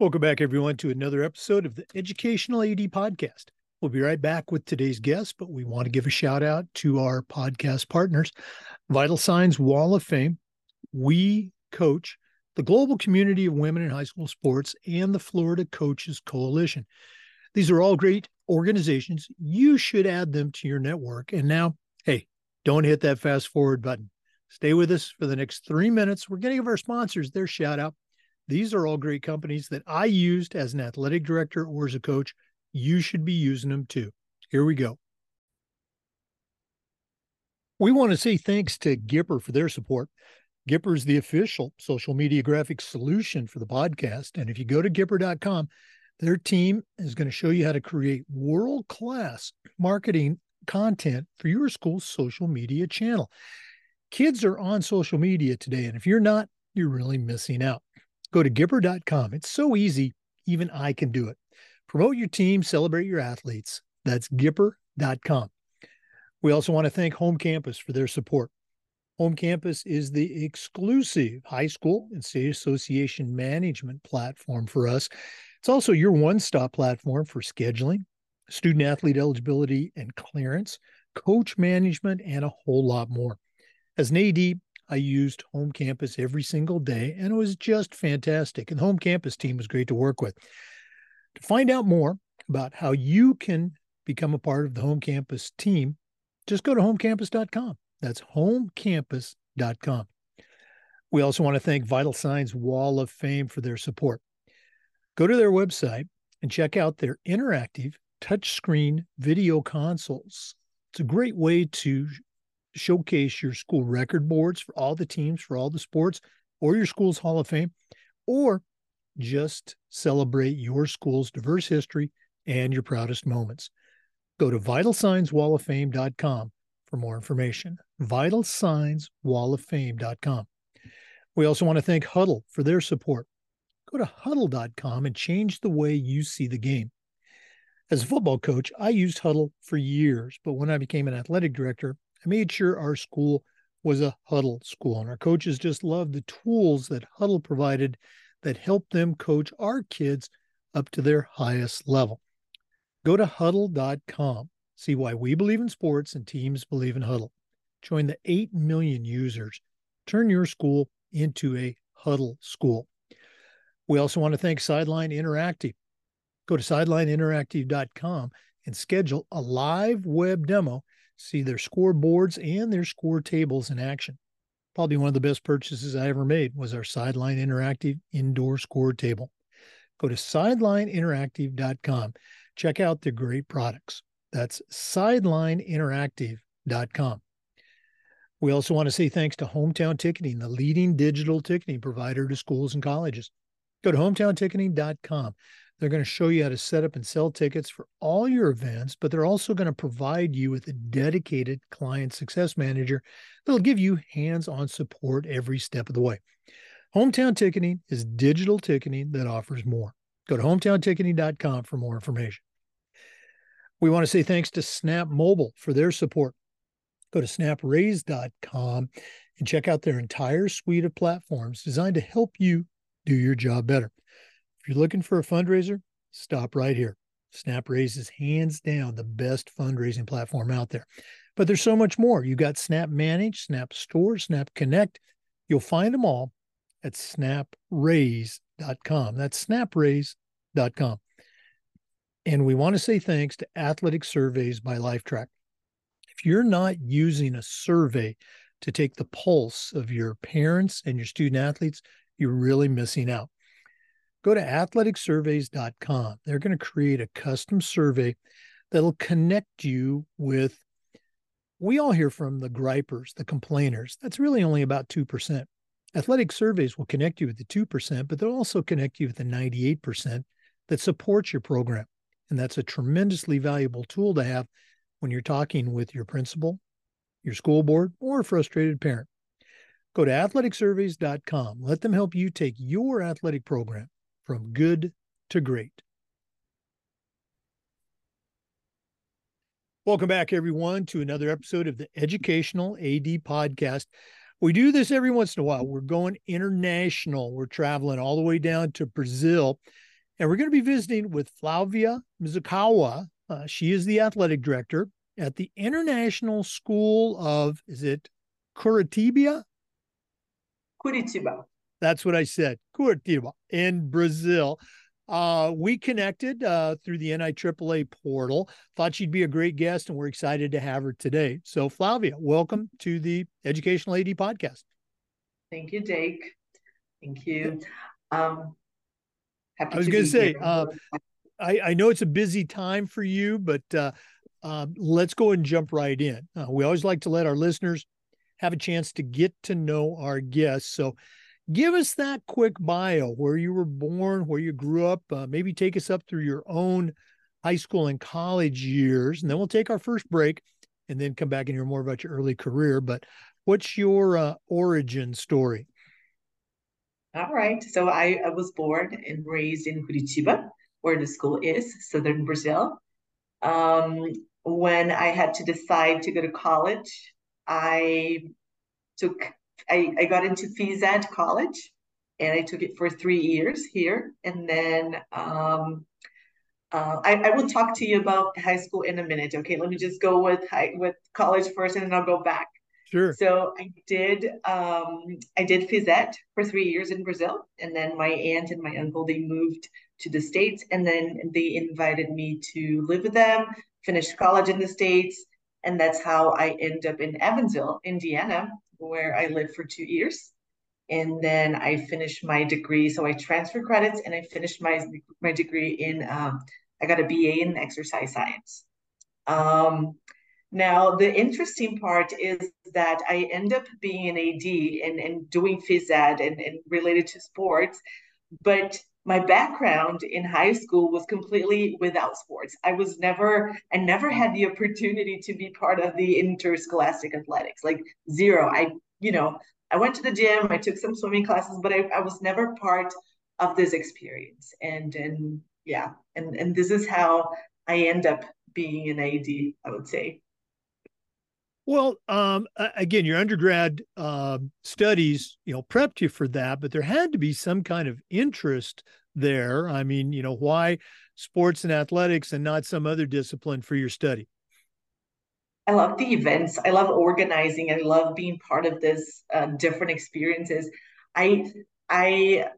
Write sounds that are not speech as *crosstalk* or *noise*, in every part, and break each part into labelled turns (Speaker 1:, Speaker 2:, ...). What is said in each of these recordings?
Speaker 1: Welcome back, everyone, to another episode of the Educational AD Podcast. We'll be right back with today's guest, but we want to give a shout out to our podcast partners, Vital Signs Wall of Fame. We coach the global community of women in high school sports and the Florida Coaches Coalition. These are all great organizations. You should add them to your network. And now, hey, don't hit that fast forward button. Stay with us for the next three minutes. We're going to give our sponsors their shout out. These are all great companies that I used as an athletic director or as a coach. You should be using them too. Here we go. We want to say thanks to Gipper for their support. Gipper is the official social media graphics solution for the podcast. And if you go to Gipper.com, their team is going to show you how to create world class marketing content for your school's social media channel. Kids are on social media today. And if you're not, you're really missing out. Go to Gipper.com. It's so easy, even I can do it. Promote your team, celebrate your athletes. That's Gipper.com. We also want to thank Home Campus for their support. Home Campus is the exclusive high school and state association management platform for us. It's also your one stop platform for scheduling, student athlete eligibility and clearance, coach management, and a whole lot more. As an AD, I used Home Campus every single day, and it was just fantastic. And the Home Campus team was great to work with. To find out more about how you can become a part of the Home Campus team, just go to homecampus.com. That's homecampus.com. We also want to thank Vital Signs Wall of Fame for their support. Go to their website and check out their interactive touchscreen video consoles. It's a great way to showcase your school record boards for all the teams, for all the sports, or your school's Hall of Fame, or just celebrate your school's diverse history and your proudest moments. Go to vitalsignswalloffame.com for more information. Vitalsignswalloffame.com. We also want to thank Hudl for their support. Go to hudl.com and change the way you see the game. As a football coach, I used Hudl for years, but when I became an athletic director, I made sure our school was a Hudl school, and our coaches just loved the tools that Hudl provided that helped them coach our kids up to their highest level. Go to hudl.com. see why we believe in sports and teams believe in Hudl. Join the 8 million users. Turn your school into a Hudl school. We also want to thank Sideline Interactive. Go to sidelineinteractive.com and schedule a live web demo see their scoreboards and their score tables in action. Probably one of the best purchases I ever made was our Sideline Interactive indoor score table. Go to sidelineinteractive.com. Check out the great products. That's sidelineinteractive.com. We also want to say thanks to Hometown Ticketing, the leading digital ticketing provider to schools and colleges. Go to hometownticketing.com. They're going to show you how to set up and sell tickets for all your events, but they're also going to provide you with a dedicated client success manager that'll give you hands on support every step of the way. Hometown Ticketing is digital ticketing that offers more. Go to hometownticketing.com for more information. We want to say thanks to Snap Mobile for their support. Go to snapraise.com and check out their entire suite of platforms designed to help you do your job better. If you're looking for a fundraiser, stop right here. SnapRaise is hands down the best fundraising platform out there. But there's so much more. You got Snap Manage, Snap Store, Snap Connect. You'll find them all at snapraise.com. That's snapraise.com. And we want to say thanks to Athletic Surveys by Lifetrack. If you're not using a survey to take the pulse of your parents and your student athletes, you're really missing out go to athleticsurveys.com. They're going to create a custom survey that'll connect you with. We all hear from the gripers, the complainers. That's really only about 2%. Athletic surveys will connect you with the 2%, but they'll also connect you with the 98% that supports your program. And that's a tremendously valuable tool to have when you're talking with your principal, your school board, or a frustrated parent. Go to athleticsurveys.com. Let them help you take your athletic program from good to great. Welcome back, everyone, to another episode of the Educational AD Podcast. We do this every once in a while. We're going international. We're traveling all the way down to Brazil. And we're going to be visiting with Flavia Mizukawa. Uh, she is the athletic director at the International School of, is it Curitiba?
Speaker 2: Curitiba.
Speaker 1: That's what I said, Curitiba in Brazil. Uh, we connected uh, through the NIAAA portal. Thought she'd be a great guest, and we're excited to have her today. So, Flavia, welcome to the Educational AD podcast.
Speaker 2: Thank you, Jake. Thank you. Um,
Speaker 1: I was going to say, uh, I, I, know it's a busy time for you, but uh, uh, let's go and jump right in. Uh, we always like to let our listeners have a chance to get to know our guests. So, give us that quick bio where you were born, where you grew up. Uh, maybe take us up through your own high school and college years, and then we'll take our first break and then come back and hear more about your early career. But what's your uh, origin story?
Speaker 2: All right. So I, I, was born and raised in Curitiba, where the school is, southern Brazil. Um, when I had to decide to go to college, I took I, I got into phys ed college and I took it for three years here. And then um, uh, I, I will talk to you about high school in a minute. Okay, let me just go with high, with college first, and then I'll go back.
Speaker 1: Sure.
Speaker 2: So I did um, I did phys ed for three years in Brazil, and then my aunt and my uncle they moved to the states, and then they invited me to live with them, finish college in the states, and that's how I end up in Evansville, Indiana, where I lived for two years. And then I finished my degree. So I transferred credits and I finished my, my degree in, um, I got a BA in exercise science. Um, now, the interesting part is that I end up being an AD and, and doing phys ed and, and related to sports, but my background in high school was completely without sports. I was never, I never had the opportunity to be part of the interscholastic athletics, like zero. I, you know, I went to the gym, I took some swimming classes, but I, I was never part of this experience. And, and yeah, and, and this is how I end up being an AD, I would say.
Speaker 1: Well, um, again, your undergrad uh, studies, you know, prepped you for that, but there had to be some kind of interest there. I mean, you know, why sports and athletics and not some other discipline for your study?
Speaker 2: I love the events. I love organizing. I love being part of this uh, different experiences. I, I,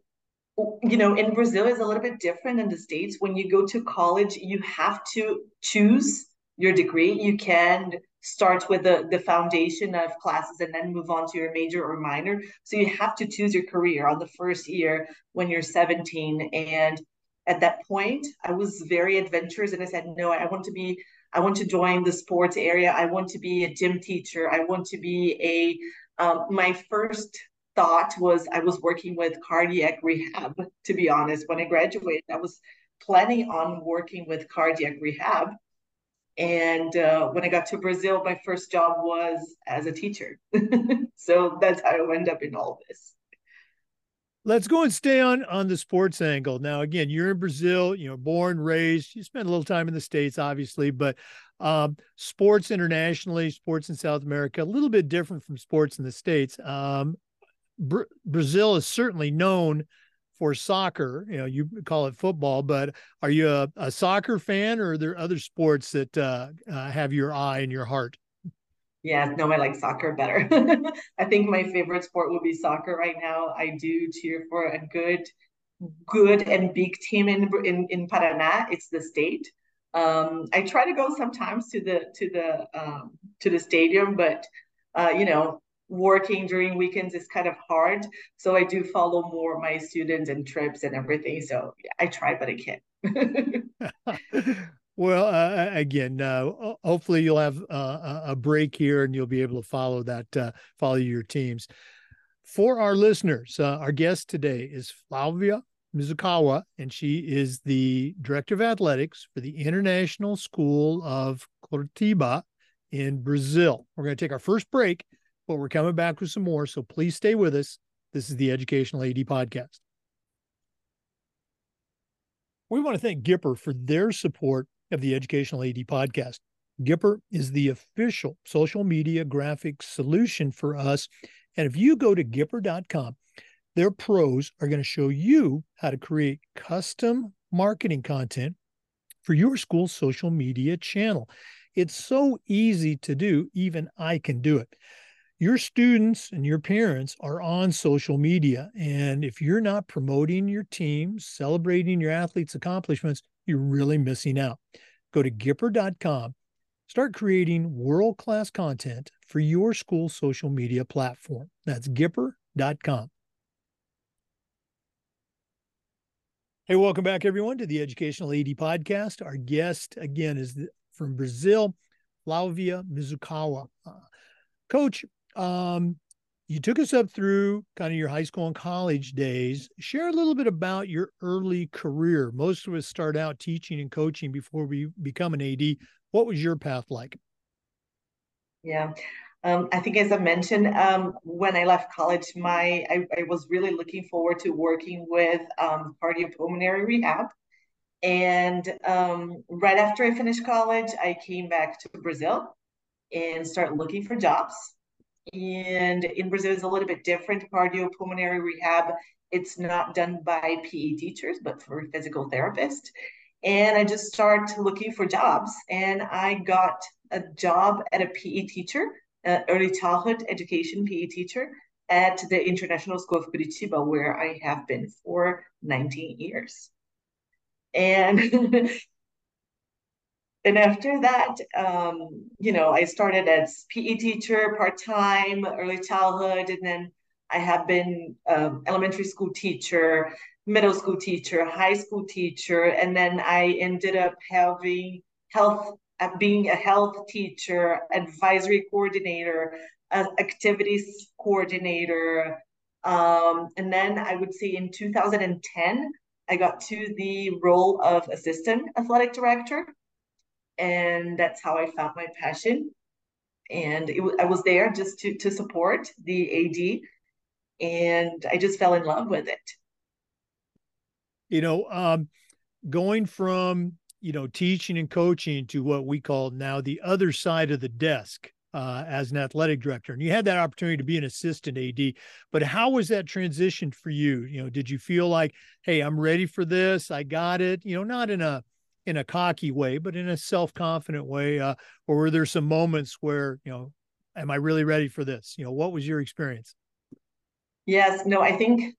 Speaker 2: you know, in Brazil is a little bit different than the states. When you go to college, you have to choose your degree. You can start with the, the foundation of classes and then move on to your major or minor. So you have to choose your career on the first year when you're 17. And at that point, I was very adventurous and I said, no, I want to be, I want to join the sports area. I want to be a gym teacher. I want to be a, um, my first thought was I was working with cardiac rehab, to be honest. When I graduated, I was planning on working with cardiac rehab and uh, when I got to Brazil, my first job was as a teacher. *laughs* so that's how I end up in all this.
Speaker 1: Let's go and stay on on the sports angle. Now, again, you're in Brazil, you know, born, raised, you spent a little time in the States, obviously, but um, sports internationally, sports in South America, a little bit different from sports in the States. Um, Br- Brazil is certainly known for soccer. You know, you call it football, but are you a, a soccer fan, or are there other sports that uh, uh, have your eye and your heart?
Speaker 2: Yeah, no, I like soccer better. *laughs* I think my favorite sport would be soccer right now. I do cheer for a good, good and big team in in, in Paraná. It's the state. Um, I try to go sometimes to the to the um, to the stadium, but uh, you know, working during weekends is kind of hard. So I do follow more my students and trips and everything. So I try, but I
Speaker 1: can't. *laughs* well, uh, again, uh, hopefully you'll have uh, a break here and you'll be able to follow that, uh, follow your teams. For our listeners, uh, our guest today is Flavia Mizukawa, and she is the director of athletics for the International School of Curitiba in Brazil. We're going to take our first break but we're coming back with some more. So please stay with us. This is the Educational AD Podcast. We want to thank Gipper for their support of the Educational AD Podcast. Gipper is the official social media graphics solution for us. And if you go to Gipper.com, their pros are going to show you how to create custom marketing content for your school's social media channel. It's so easy to do, even I can do it. Your students and your parents are on social media. And if you're not promoting your team, celebrating your athletes' accomplishments, you're really missing out. Go to Gipper.com, start creating world class content for your school social media platform. That's Gipper.com. Hey, welcome back, everyone, to the Educational AD Podcast. Our guest, again, is from Brazil, Flavia Mizukawa. Uh, Coach, um, you took us up through kind of your high school and college days. Share a little bit about your early career. Most of us start out teaching and coaching before we become an AD. What was your path like?
Speaker 2: Yeah. Um, I think, as I mentioned, um, when I left college, my I, I, was really looking forward to working with um, cardiopulmonary rehab. And um, right after I finished college, I came back to Brazil and started looking for jobs. And in Brazil, it's a little bit different. Cardiopulmonary rehab, it's not done by PE teachers, but for physical therapists. And I just started looking for jobs, and I got a job at a PE teacher, uh, early childhood education PE teacher at the International School of Curitiba, where I have been for 19 years. And *laughs* and after that, um, you know, I started as PE teacher part time, early childhood, and then I have been um, elementary school teacher, middle school teacher, high school teacher, and then I ended up having health, being a health teacher, advisory coordinator, uh, activities coordinator, um, and then I would say in 2010 I got to the role of assistant athletic director, and that's how I found my passion. And it, I was there just to to support the AD, and I just fell in love with it.
Speaker 1: You know, um, going from you know teaching and coaching to what we call now the other side of the desk uh, as an athletic director, and you had that opportunity to be an assistant AD. But how was that transition for you? You know, did you feel like, hey, I'm ready for this, I got it? You know, not in a in a cocky way, but in a self confident way, uh, or were there some moments where you know, am I really ready for this? You know, what was your experience?
Speaker 2: Yes, no, I think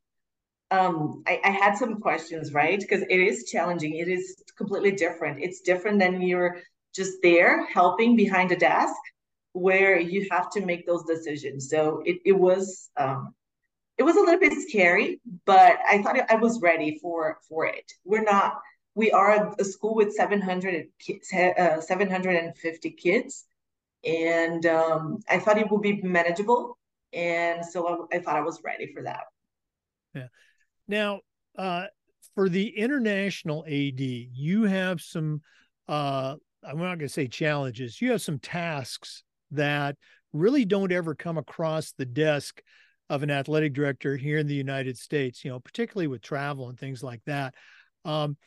Speaker 2: um, I, I, had some questions, right? Because it is challenging. It is completely different. It's different than you're just there helping behind a desk where you have to make those decisions. So it, it was um, it was a little bit scary, but I thought I was ready for for it. We're not we are a school with 700 kids, uh, 750 kids, and um, I thought it would be manageable, and so I, I thought I was ready for that.
Speaker 1: Yeah. Now, uh, for the international AD, you have some. Uh, I'm not going to say challenges. You have some tasks that really don't ever come across the desk of an athletic director here in the United States, you know, particularly with travel and things like that. Um,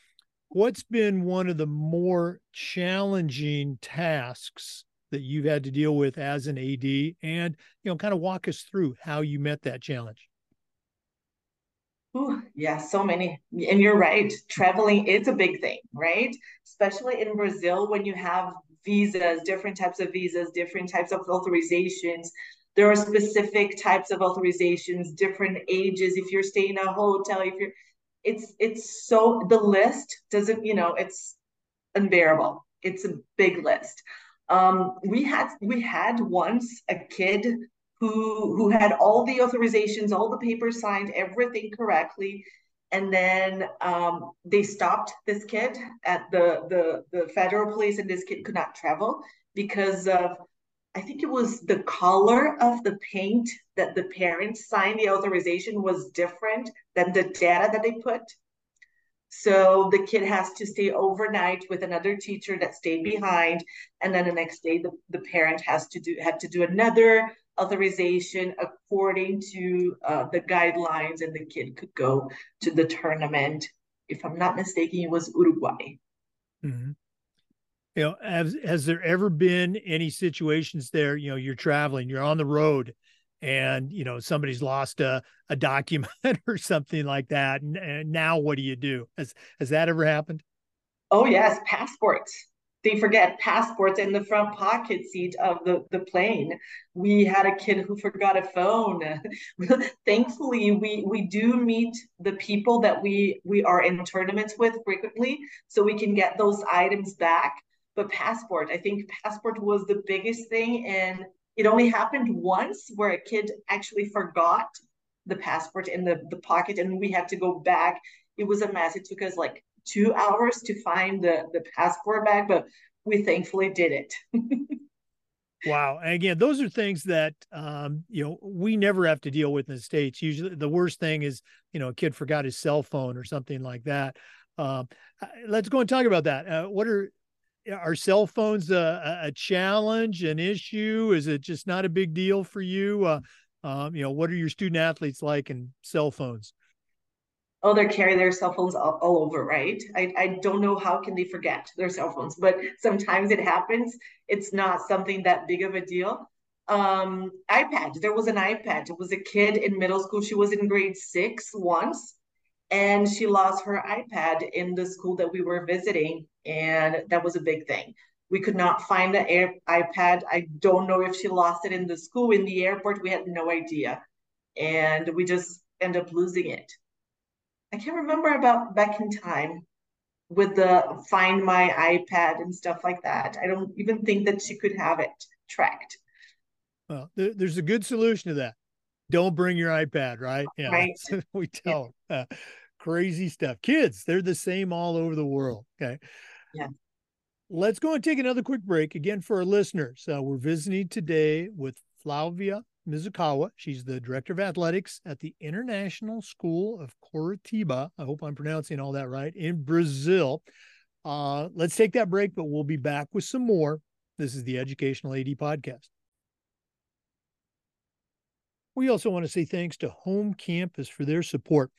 Speaker 1: what's been one of the more challenging tasks that you've had to deal with as an AD and, you know, kind of walk us through how you met that challenge?
Speaker 2: Ooh, yeah, so many. And you're right. Traveling is a big thing, right? Especially in Brazil when you have visas, different types of visas, different types of authorizations. There are specific types of authorizations, different ages. If you're staying in a hotel, if you're, it's it's so the list doesn't, you know, it's unbearable. It's a big list. Um, we had we had once a kid who who had all the authorizations, all the papers signed, everything correctly, and then um, they stopped this kid at the, the the federal police and this kid could not travel because of i think it was the color of the paint that the parents signed the authorization was different than the data that they put so the kid has to stay overnight with another teacher that stayed behind and then the next day the, the parent has to do had to do another authorization according to uh, the guidelines, and the kid could go to the tournament. If I'm not mistaken, it was Uruguay.
Speaker 1: Mm-hmm. You know, has has there ever been any situations there? You know, you're traveling, you're on the road, and you know somebody's lost a, a document *laughs* or something like that and, and now what do you do has has that ever happened
Speaker 2: oh yes passports they forget passports in the front pocket seat of the, the plane. We had a kid who forgot a phone. *laughs* Thankfully, we we do meet the people that we we are in tournaments with frequently, so we can get those items back. But passport, I think passport was the biggest thing, and it only happened once where a kid actually forgot the passport in the, the pocket, and we had to go back. It was a mess. It took us like two hours to find the, the passport back, but we thankfully did it. *laughs*
Speaker 1: wow. And again, those are things that, um, you know, we never have to deal with in the States. Usually the worst thing is, you know, a kid forgot his cell phone or something like that. Um, uh, let's go and talk about that. Uh, what are, are cell phones a, a, challenge, an issue? Is it just not a big deal for you? Uh, um, you know, what are your student athletes like in cell phones?
Speaker 2: oh they carry their cell phones all, all, over right I, I don't know how can they forget their cell phones but sometimes it happens it's not something that big of a deal um ipad there was an ipad it was a kid in middle school she was in grade six once and she lost her ipad in the school that we were visiting and that was a big thing we could not find the air, ipad i don't know if she lost it in the school in the airport we had no idea and we just end up losing it I can't remember about back in time with the find my iPad and stuff like that. I don't even think that she could have it tracked.
Speaker 1: Well, there, there's a good solution to that. Don't bring your iPad, right?
Speaker 2: Yeah, right. *laughs*
Speaker 1: we tell yeah. them. Uh, crazy stuff. Kids, they're the same all over the world. Okay.
Speaker 2: Yeah.
Speaker 1: Let's go and take another quick break again for our listeners. Uh, we're visiting today with Flavia Mizukawa. She's the director of athletics at the International School of Curitiba. I hope I'm pronouncing all that right in Brazil. Uh, let's take that break, but we'll be back with some more. This is the Educational AD Podcast. We also want to say thanks to Home Campus for their support.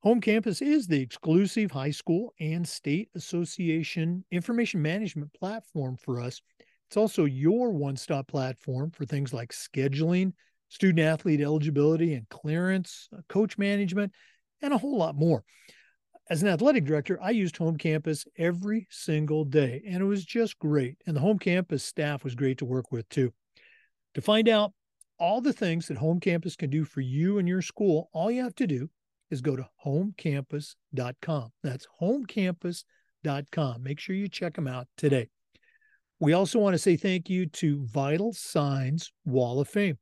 Speaker 1: Home Campus is the exclusive high school and state association information management platform for us it's also your one stop platform for things like scheduling, student athlete eligibility and clearance, uh, coach management, and a whole lot more. As an athletic director, I used home campus every single day, and it was just great. And the home campus staff was great to work with too. To find out all the things that home campus can do for you and your school, all you have to do is go to homecampus.com. That's homecampus.com. Make sure you check them out today. We also want to say thank you to Vital Signs Wall of Fame.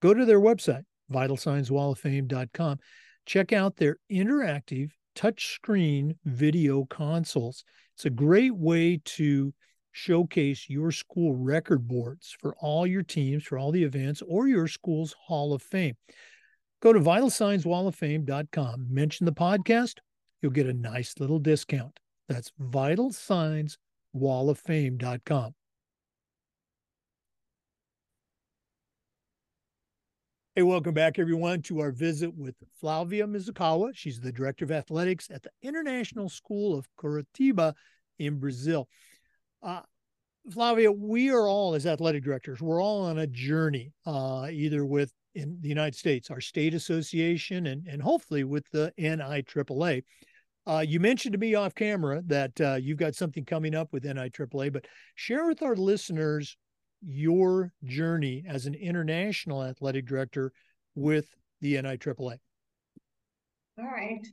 Speaker 1: Go to their website, vitalsignswalloffame.com. Check out their interactive touchscreen video consoles. It's a great way to showcase your school record boards for all your teams, for all the events, or your school's Hall of Fame. Go to vitalsignswalloffame.com, mention the podcast, you'll get a nice little discount. That's Vital Signs walloffame.com. Hey, welcome back, everyone, to our visit with Flavia Mizukawa. She's the Director of Athletics at the International School of Curitiba in Brazil. Uh, Flavia, we are all, as athletic directors, we're all on a journey, uh, either with in the United States, our state association, and, and hopefully with the NIAAA. Uh, you mentioned to me off camera that uh, you've got something coming up with NIAAA, but share with our listeners your journey as an international athletic director with the NIAAA.
Speaker 2: All right.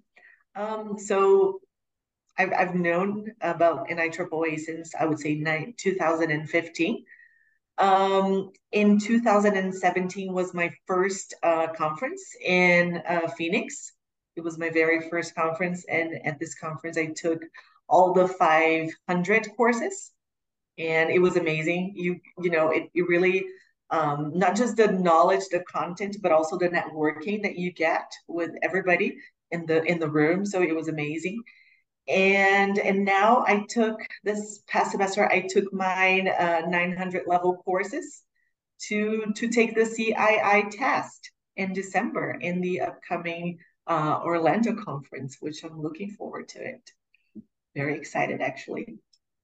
Speaker 2: Um, so I've, I've known about NIAAA since I would say 2015. Um, in 2017 was my first uh, conference in uh, Phoenix it was my very first conference, and at this conference, I took all the 500 courses, and it was amazing. You you know, it, it really um, not just the knowledge, the content, but also the networking that you get with everybody in the in the room. So it was amazing. And and now I took this past semester, I took mine uh, 900 level courses to to take the CII test in December in the upcoming uh, Orlando conference, which I'm looking forward to it. Very excited, actually.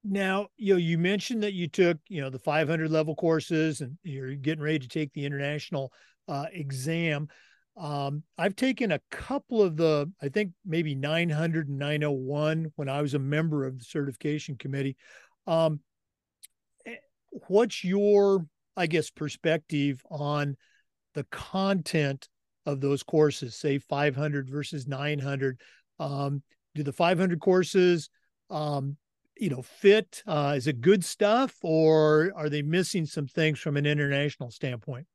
Speaker 1: Now, you know, you mentioned that you took, you know, the 500 level courses and you're getting ready to take the international uh, exam. Um, I've taken a couple of the, I think maybe 900 and 901 when I was a member of the certification committee. Um, eh, what's your, I guess, perspective on the content of those courses, say 500 versus 900? Um, do the 500 courses, um, you know, fit? Uh, is it good stuff, or are they missing some things from an international standpoint?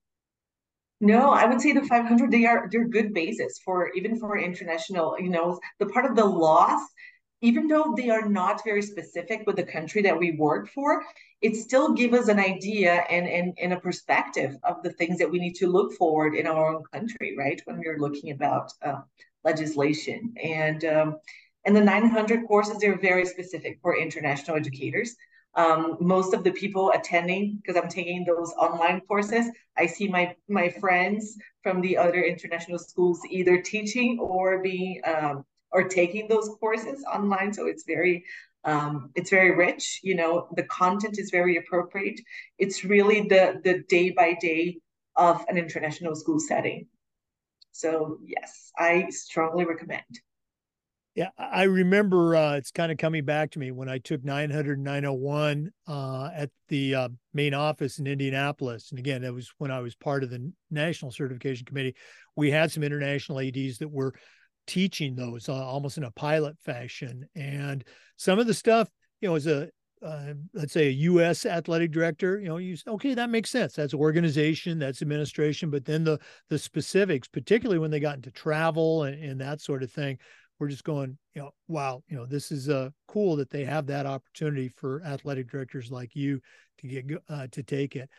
Speaker 2: No, I would say the 500 they are they're good basis for even for international. You know, the part of the loss, even though they are not very specific with the country that we work for, it still give us an idea and and, and a perspective of the things that we need to look forward in our own country, right? When we're looking about uh, legislation and um, and the 900 courses they're very specific for international educators. Um, most of the people attending, because I'm taking those online courses, I see my my friends from the other international schools either teaching or being um, or taking those courses online. So it's very um, it's very rich. You know, the content is very appropriate. It's really the the day by day of an international school setting. So yes, I strongly recommend.
Speaker 1: Yeah, I remember uh, it's kind of coming back to me when I took 900 901 uh, at the uh, main office in Indianapolis. And again, that was when I was part of the National Certification Committee. We had some international ADs that were teaching those uh, almost in a pilot fashion. And some of the stuff, you know, as a uh, let's say a U.S. athletic director, you know, you say, okay, that makes sense. That's organization, that's administration, but then the the specifics, particularly when they got into travel and, and that sort of thing, we're just going, you know, wow, you know, this is uh, cool that they have that opportunity for athletic directors like you to get uh, to take it.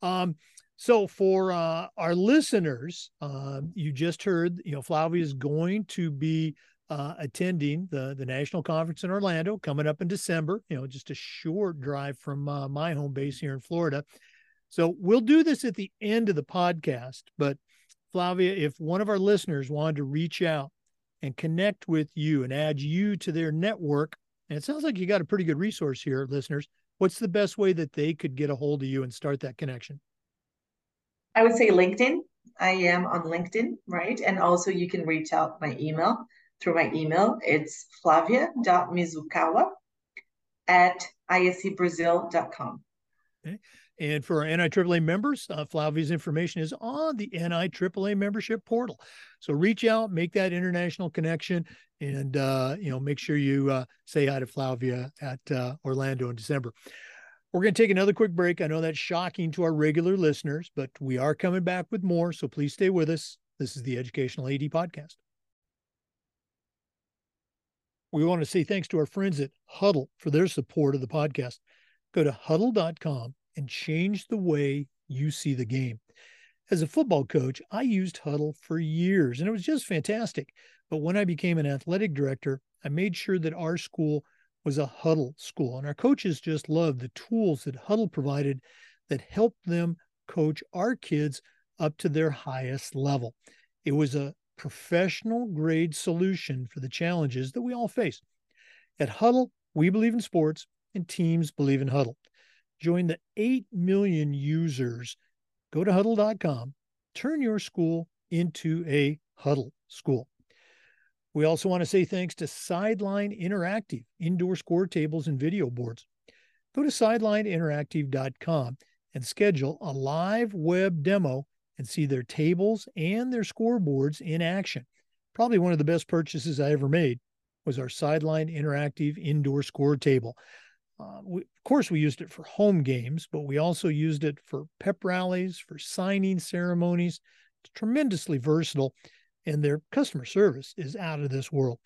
Speaker 1: Um, so for uh, our listeners, um, you just heard, you know, Flavia is going to be uh, attending the the national conference in Orlando coming up in December. You know, just a short drive from uh, my home base here in Florida. So we'll do this at the end of the podcast. But Flavia, if one of our listeners wanted to reach out and connect with you and add you to their network, and it sounds like you got a pretty good resource here, listeners. What's the best way that they could get a hold of you and start that connection?
Speaker 2: I would say LinkedIn. I am on LinkedIn, right? And also you can reach out my email through my email. It's flavia.mizukawa at iscbrazil.com.
Speaker 1: Okay. And for our NIAAA members, uh, Flavia's information is on the NIAAA membership portal. So reach out, make that international connection, and uh, you know make sure you uh, say hi to Flavia at uh, Orlando in December. We're going to take another quick break. I know that's shocking to our regular listeners, but we are coming back with more. So please stay with us. This is the Educational AD Podcast. We want to say thanks to our friends at Hudl for their support of the podcast. Go to hudl.com and change the way you see the game. As a football coach, I used Hudl for years and it was just fantastic. But when I became an athletic director, I made sure that our school was a Hudl school. And our coaches just loved the tools that Hudl provided that helped them coach our kids up to their highest level. It was a professional grade solution for the challenges that we all face. At Hudl, we believe in sports and teams believe in Hudl. Join the 8 million users. Go to hudl.com, turn your school into a Hudl school. We also want to say thanks to Sideline Interactive, indoor score tables and video boards. Go to sidelineinteractive.com and schedule a live web demo and see their tables and their scoreboards in action. Probably one of the best purchases I ever made was our Sideline Interactive indoor score table. Uh, we, of course, we used it for home games, but we also used it for pep rallies, for signing ceremonies. It's tremendously versatile, and their customer service is out of this world.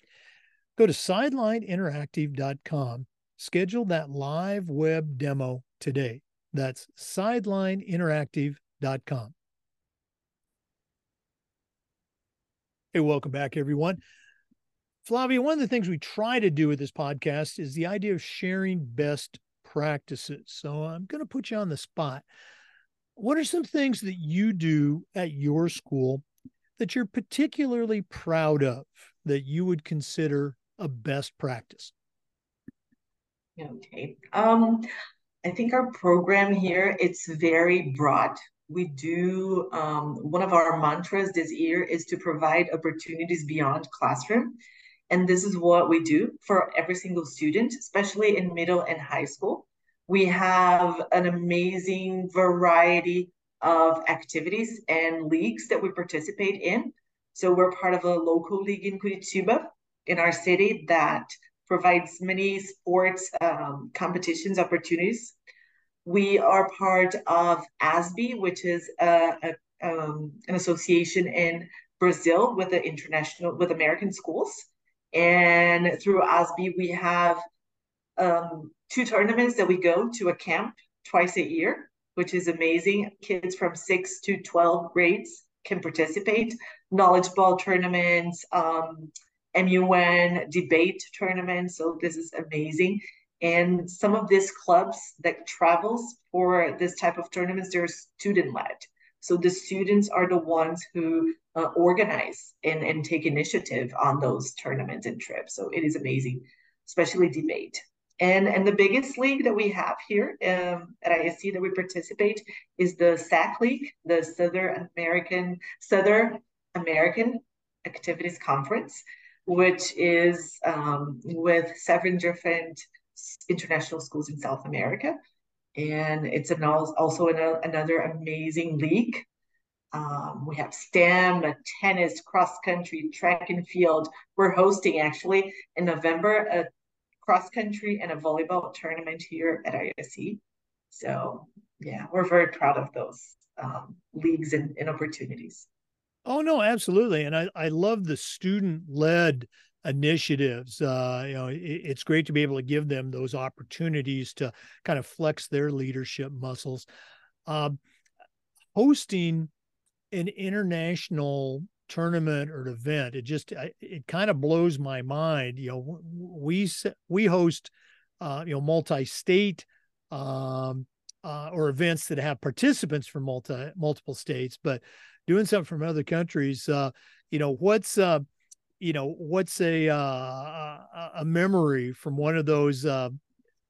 Speaker 1: Go to sidelineinteractive.com, schedule that live web demo today. That's sidelineinteractive.com. Hey, welcome back, everyone. Flavia, one of the things we try to do with this podcast is the idea of sharing best practices. So I'm going to put you on the spot. What are some things that you do at your school that you're particularly proud of that you would consider a best practice?
Speaker 2: Okay. Um, I think our program here it's very broad, we do um, one of our mantras this year is to provide opportunities beyond classroom. And this is what we do for every single student, especially in middle and high school. We have an amazing variety of activities and leagues that we participate in. So we're part of a local league in Curitiba, in our city, that provides many sports um, competitions opportunities. We are part of ASBE, which is a, a, um, an association in Brazil with the international with American schools. And through ASBE, we have um, two tournaments that we go to a camp twice a year, which is amazing. Kids from six to 12 grades can participate. Knowledge Bowl tournaments, um, MUN debate tournaments. So this is amazing. And some of these clubs that travels for this type of tournaments, they're student led. So the students are the ones who uh, organize and, and take initiative on those tournaments and trips. So it is amazing, especially debate. And, and the biggest league that we have here um, at ISC that we participate is the SAC League, the Southern American Southern American Activities Conference, which is um, with seven different international schools in South America. And it's an, also an, another amazing league. Um, we have STEM, tennis, cross country, track and field. We're hosting actually in November a cross country and a volleyball tournament here at ISC. So yeah, we're very proud of those um, leagues and, and opportunities.
Speaker 1: Oh no, absolutely, and I I love the student led initiatives. Uh, you know, it, it's great to be able to give them those opportunities to kind of flex their leadership muscles. Um, hosting an international tournament or event, it just it kind of blows my mind. You know, we we host uh, you know multi-state um, uh, or events that have participants from multi multiple states, but doing something from other countries, uh, you know, what's uh, you know what's a uh, a memory from one of those uh,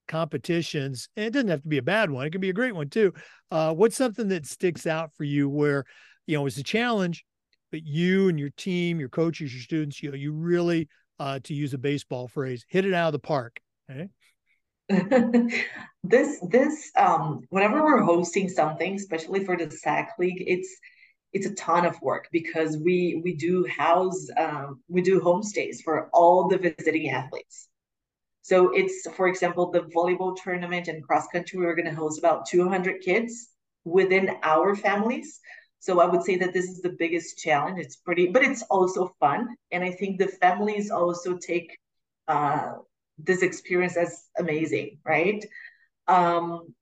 Speaker 1: competitions and it doesn't have to be a bad one it can be a great one too uh, what's something that sticks out for you where you know it's a challenge but you and your team your coaches your students you know you really uh, to use a baseball phrase hit it out of the park okay? *laughs*
Speaker 2: this this um whenever we're hosting something especially for the sac league it's it's a ton of work because we we do house um, we do homestays for all the visiting athletes. So it's for example the volleyball tournament and cross country we're going to host about 200 kids within our families. So I would say that this is the biggest challenge. It's pretty, but it's also fun, and I think the families also take uh, this experience as amazing, right? Um,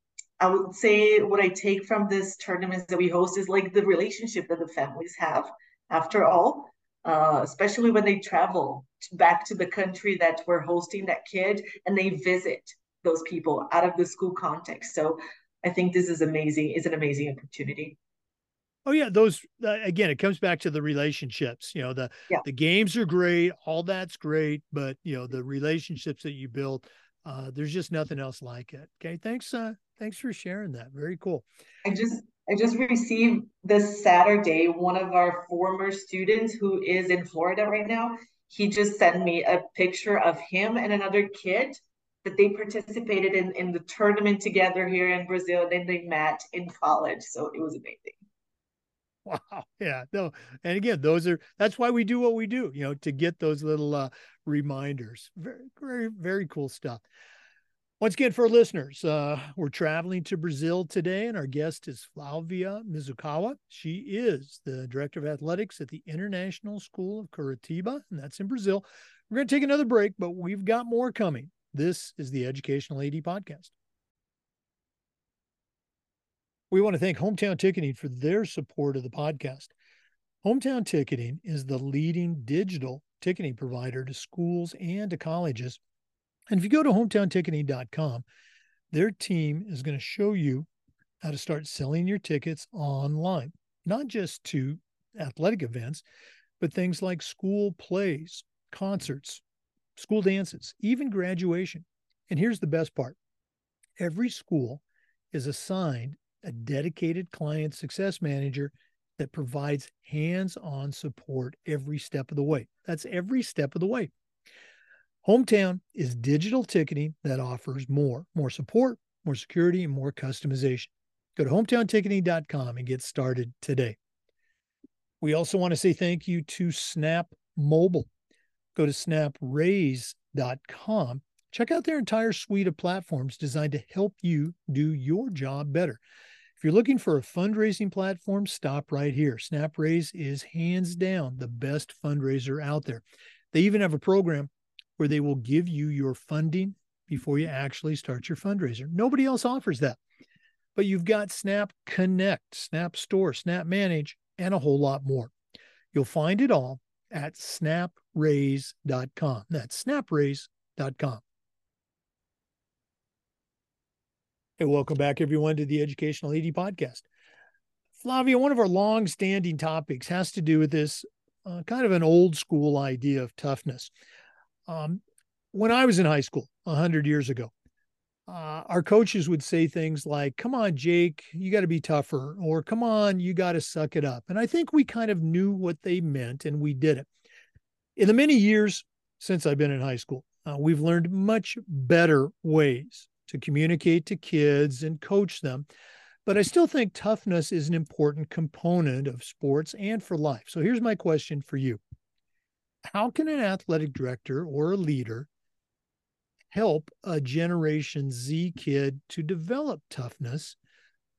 Speaker 2: I would say what I take from this tournaments that we host is like the relationship that the families have after all, uh, especially when they travel back to the country that we're hosting that kid and they visit those people out of the school context. So I think this is amazing, is an amazing opportunity.
Speaker 1: Oh yeah, those uh, again. It comes back to the relationships. You know, the yeah. the games are great, all that's great, but you know the relationships that you build. Uh, there's just nothing else like it. Okay, thanks. Uh, Thanks for sharing that. Very cool.
Speaker 2: I just I just received this Saturday one of our former students who is in Florida right now. He just sent me a picture of him and another kid that they participated in in the tournament together here in Brazil. And then they met in college, so it was amazing.
Speaker 1: Wow. *laughs* Yeah. No. And again, those are that's why we do what we do, you know, to get those little uh reminders. Very, very, very cool stuff. Once again, for listeners, uh, we're traveling to Brazil today, and our guest is Flavia Mizukawa. She is the director of athletics at the International School of Curitiba, and that's in Brazil. We're going to take another break, but we've got more coming. This is the Educational AD Podcast. We want to thank Hometown Ticketing for their support of the podcast. Hometown Ticketing is the leading digital ticketing provider to schools and to colleges and if you go to hometownticketing.com, their team is going to show you how to start selling your tickets online, not just to athletic events, but things like school plays, concerts, school dances, even graduation. And here's the best part every school is assigned a dedicated client success manager that provides hands on support every step of the way. That's every step of the way. Hometown is digital ticketing that offers more, more support, more security, and more customization. Go to hometownticketing.com and get started today. We also want to say thank you to Snap Mobile. Go to snapraise.com. Check out their entire suite of platforms designed to help you do your job better. If you're looking for a fundraising platform, stop right here. SnapRaise is hands down the best fundraiser out there. They even have a program where they will give you your funding before you actually start your fundraiser. Nobody else offers that. But you've got Snap Connect, Snap Store, Snap Manage, and a whole lot more. You'll find it all at snapraise.com. That's snapraise.com. Hey, welcome back, everyone, to the Educational AD Podcast. Flavia, one of our long-standing topics has to do with this uh, kind of an old school idea of toughness. Um, when I was in high school 100 years ago, uh, our coaches would say things like, Come on, Jake, you got to be tougher, or Come on, you got to suck it up. And I think we kind of knew what they meant and we did it. In the many years since I've been in high school, uh, we've learned much better ways to communicate to kids and coach them. But I still think toughness is an important component of sports and for life. So here's my question for you How can an athletic director or a leader help a Generation Z kid to develop toughness,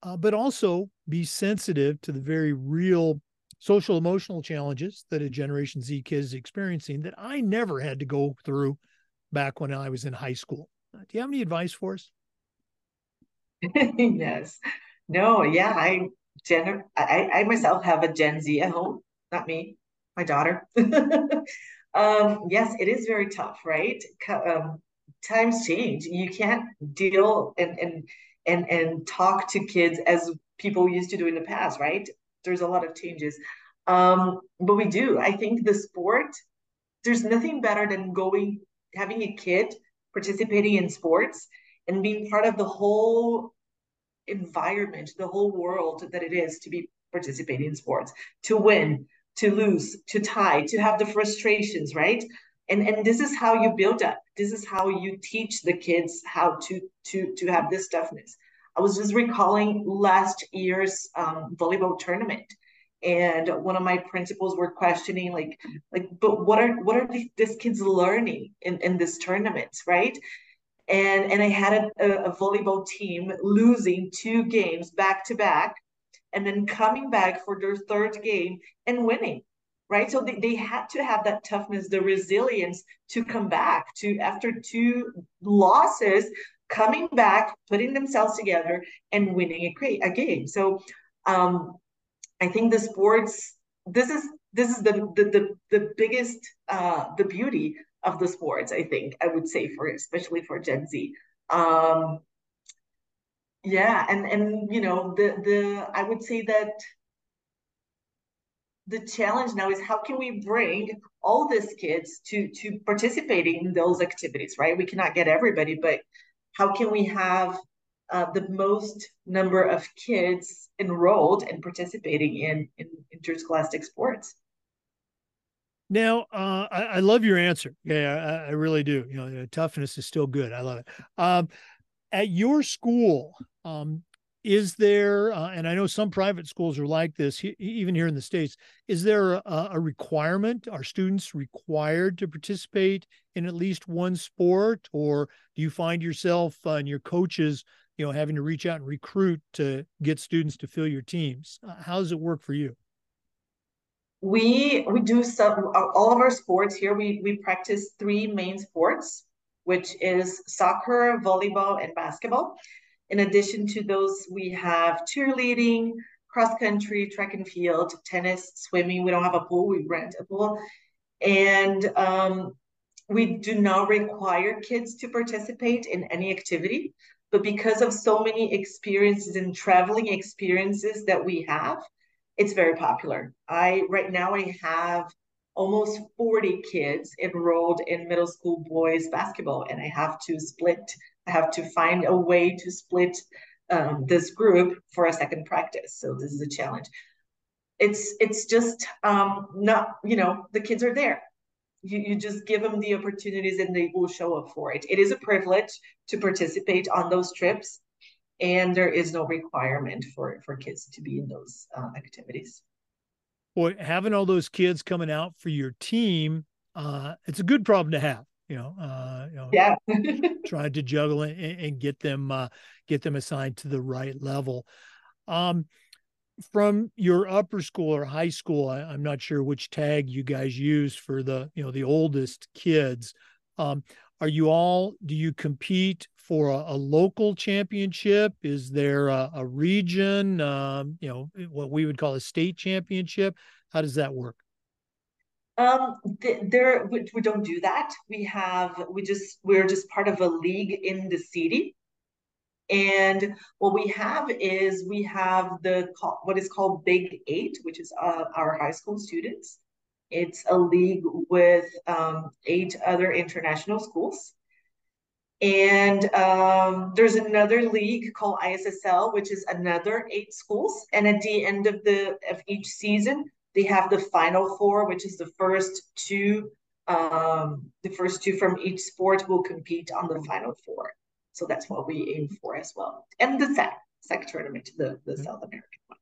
Speaker 1: uh, but also be sensitive to the very real social emotional challenges that a Generation Z kid is experiencing that I never had to go through back when I was in high school? Uh, do you have any advice for us? *laughs*
Speaker 2: yes. No, yeah, I Gen I, I myself have a Gen Z at home, not me, my daughter. *laughs* um, yes, it is very tough, right? Um, times change. You can't deal and and and and talk to kids as people used to do in the past, right? There's a lot of changes. Um, but we do. I think the sport, there's nothing better than going having a kid participating in sports and being part of the whole environment, the whole world that it is to be participating in sports, to win, to lose, to tie, to have the frustrations, right? And and this is how you build up. This is how you teach the kids how to to to have this toughness. I was just recalling last year's um, volleyball tournament and one of my principals were questioning like like but what are what are these, kids learning in in this tournament right? And and i had a, a volleyball team losing two games back to back and then coming back for their third game and winning right? So they, they had to have that toughness the resilience to come back to after two losses coming back putting themselves together and winning a, a game. So um, I think the sports this is this is the the the, the biggest uh, the beauty of the sports. I think I would say for especially for Gen Z. Um, yeah, and and you know the the I would say that the challenge now is how can we bring all these kids to to participating in those activities right we cannot get everybody but how can we have uh, the most number of kids enrolled and participating in, in interscholastic sports.
Speaker 1: Now, uh, I, I, love your answer. Yeah, I, I, really do. You know, toughness is still good. I love it. Um, at your school, um, is there, uh, and I know some private schools are like this, he, even here in the States, is there a, a, requirement? Are students required to participate in at least one sport? Or do you find yourself uh, and your coaches you know having to reach out and recruit to get students to fill your teams. Uh, how does it work for you?
Speaker 2: We we do some all of our sports here we we practice three main sports which is soccer volleyball and basketball. In addition to those we have cheerleading cross country track and field tennis swimming. We don't have a pool we rent a pool. And um, we do not require kids to participate in any activity but because of so many experiences and traveling experiences that we have, it's very popular. I right now I have almost 40 kids enrolled in middle school boys basketball and I have to split I have to find a way to split um, this group for a second practice. So this is a challenge. It's it's just um, not you know the kids are there. You, you just give them the opportunities and they will show up for it. It is a privilege to participate on those trips, and there is no requirement for for kids to be in those uh, activities.
Speaker 1: Boy, having all those kids coming out for your team, uh, it's a good problem to have you know, uh, you know,
Speaker 2: yeah, *laughs*
Speaker 1: trying to juggle and, and get them uh, get them assigned to the right level. Um, from your upper school or high school, I, am not sure which tag you guys use for the you know the oldest kids. Um, are you all? Do you compete for a, a local championship? Is there a, a region? Um, you know what we would call a state championship. How does that work?
Speaker 2: Um, th- there we, we don't do that. We have we just we're just part of a league in the city, and what we have is we have the what is called Big Eight, which is uh, our high school students. It's a league with um, eight other international schools. And um, there's another league called ISSL, which is another eight schools. And at the end of the of each season, they have the final four, which is the first two. Um, the first two from each sport will compete on the final four. So that's what we aim for as well. And the SAC, SAC tournament, the, the mm-hmm. South American one.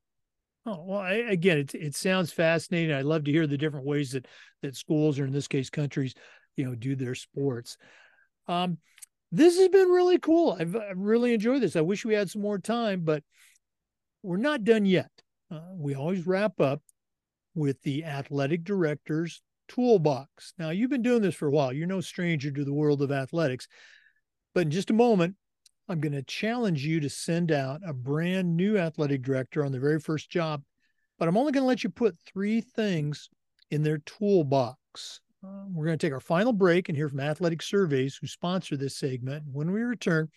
Speaker 1: Oh well, I, again, it it sounds fascinating. I love to hear the different ways that that schools, or in this case, countries, you know, do their sports. Um, this has been really cool. I've, I've really enjoyed this. I wish we had some more time, but we're not done yet. Uh, we always wrap up with the athletic director's toolbox. Now, you've been doing this for a while. You're no stranger to the world of athletics. But in just a moment, I'm going to challenge you to send out a brand new athletic director on their very first job. But I'm only going to let you put three things in their toolbox. Uh, we're going to take our final break and hear from Athletic Surveys, who sponsor this segment. When we return,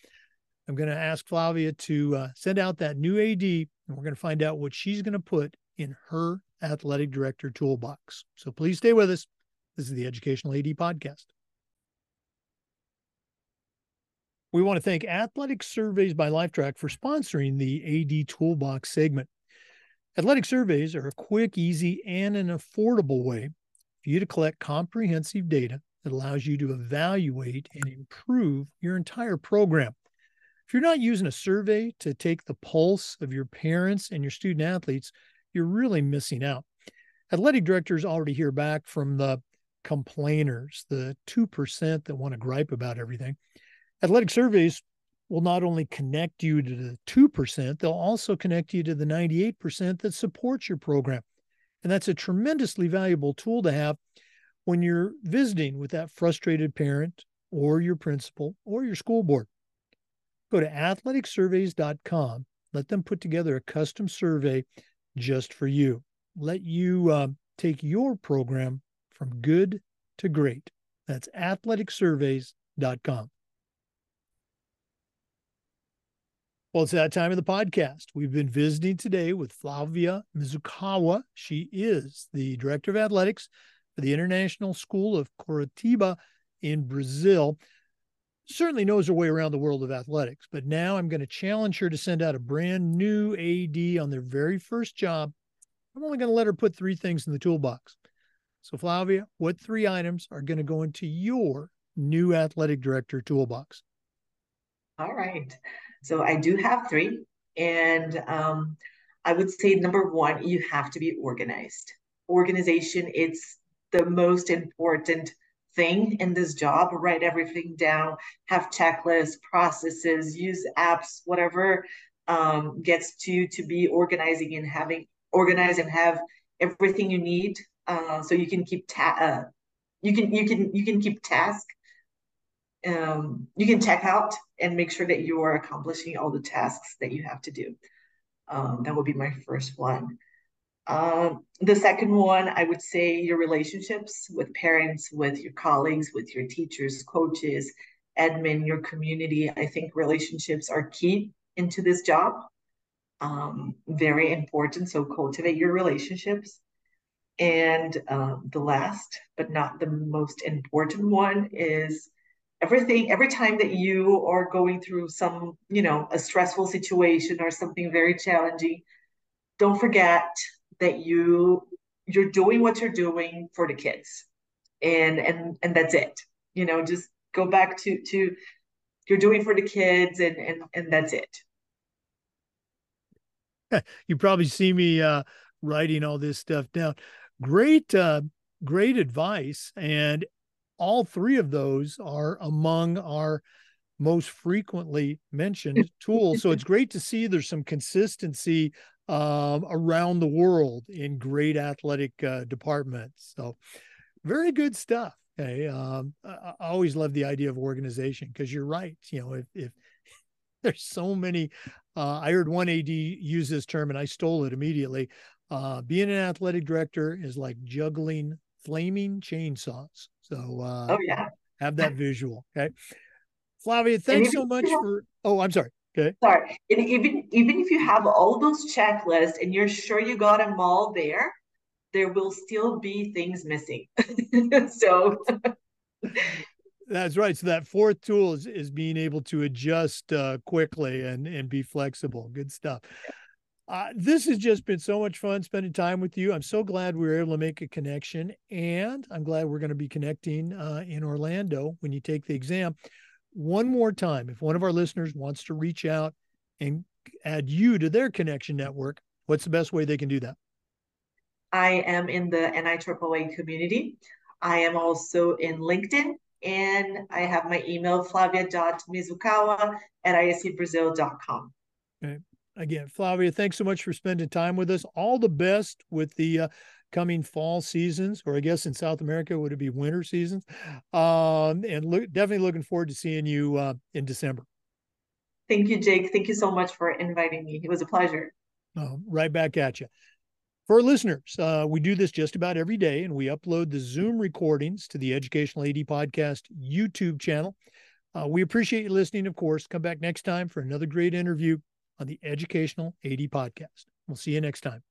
Speaker 1: I'm going to ask Flavia to uh, send out that new AD, and we're going to find out what she's going to put in her athletic director toolbox. So please stay with us. This is the Educational AD Podcast. We want to thank Athletic Surveys by Lifetrack for sponsoring the AD Toolbox segment. Athletic surveys are a quick, easy, and an affordable way for you to collect comprehensive data that allows you to evaluate and improve your entire program. If you're not using a survey to take the pulse of your parents and your student athletes, you're really missing out. Athletic directors already hear back from the complainers, the 2% that want to gripe about everything. Athletic surveys will not only connect you to the 2%, they'll also connect you to the 98% that supports your program. And that's a tremendously valuable tool to have when you're visiting with that frustrated parent or your principal or your school board. Go to athleticsurveys.com, let them put together a custom survey just for you. Let you uh, take your program from good to great. That's athleticsurveys.com. Well, it's that time of the podcast. We've been visiting today with Flavia Mizukawa. She is the director of athletics for the International School of Curitiba in Brazil. Certainly knows her way around the world of athletics, but now I'm going to challenge her to send out a brand new AD on their very first job. I'm only going to let her put three things in the toolbox. So, Flavia, what three items are going to go into your new athletic director toolbox?
Speaker 2: All right. So I do have three. And um, I would say number one, you have to be organized. Organization, it's the most important thing in this job. Write everything down, have checklists, processes, use apps, whatever um, gets to to be organizing and having organize and have everything you need uh, so you can keep ta- uh, you can you can you can keep task um, you can check out and make sure that you are accomplishing all the tasks that you have to do. Um, that would be my first one. Um, the second one, I would say your relationships with parents, with your colleagues, with your teachers, coaches, admin, your community. I think relationships are key into this job. Um, very important. So cultivate your relationships. And um, the last, but not the most important one, is everything every time that you are going through some you know a stressful situation or something very challenging don't forget that you you're doing what you're doing for the kids. And and and that's it. You know just go back to to you're doing for the kids and and and that's it. *laughs*
Speaker 1: You probably see me uh writing all this stuff down. Great uh great advice. And all three of those are among our most frequently mentioned *laughs* tools. So it's great to see there's some consistency um, around the world in great athletic uh, departments. So very good stuff. Okay. Um, I, I always love the idea of organization because you're right. You know, if, if *laughs* there's so many, uh, I heard one AD use this term and I stole it immediately. Uh, being an athletic director is like juggling flaming chainsaws. So, uh,
Speaker 2: oh yeah,
Speaker 1: have that visual. Okay, Flavia, thanks so much have, for. Oh, I'm sorry. Okay.
Speaker 2: Sorry, and even even if you have all those checklists and you're sure you got them all there, there will still be things missing. *laughs* so. *laughs*
Speaker 1: That's right. So that fourth tool is, is being able to adjust uh, quickly and and be flexible. Good stuff. Uh, this has just been so much fun spending time with you. I'm so glad we were able to make a connection, and I'm glad we're going to be connecting uh, in Orlando when you take the exam. One more time, if one of our listeners wants to reach out and add you to their connection network, what's the best way they can do that?
Speaker 2: I am in the NIAAA community. I am also in LinkedIn, and I have my email, flavia.mizukawa at iscbrazil.com.
Speaker 1: Okay again, Flavia, thanks so much for spending time with us. All the best with the uh, coming fall seasons, or I guess in South America, would it be winter seasons? Um, and look, definitely looking forward to seeing you uh, in December.
Speaker 2: Thank you, Jake. Thank you so much for inviting me. It was a pleasure.
Speaker 1: Uh, right back at you. For listeners, uh, we do this just about every day, and we upload the Zoom recordings to the Educational AD Podcast YouTube channel. Uh, we appreciate you listening, of course. Come back next time for another great interview on the Educational AD Podcast. We'll see you next time.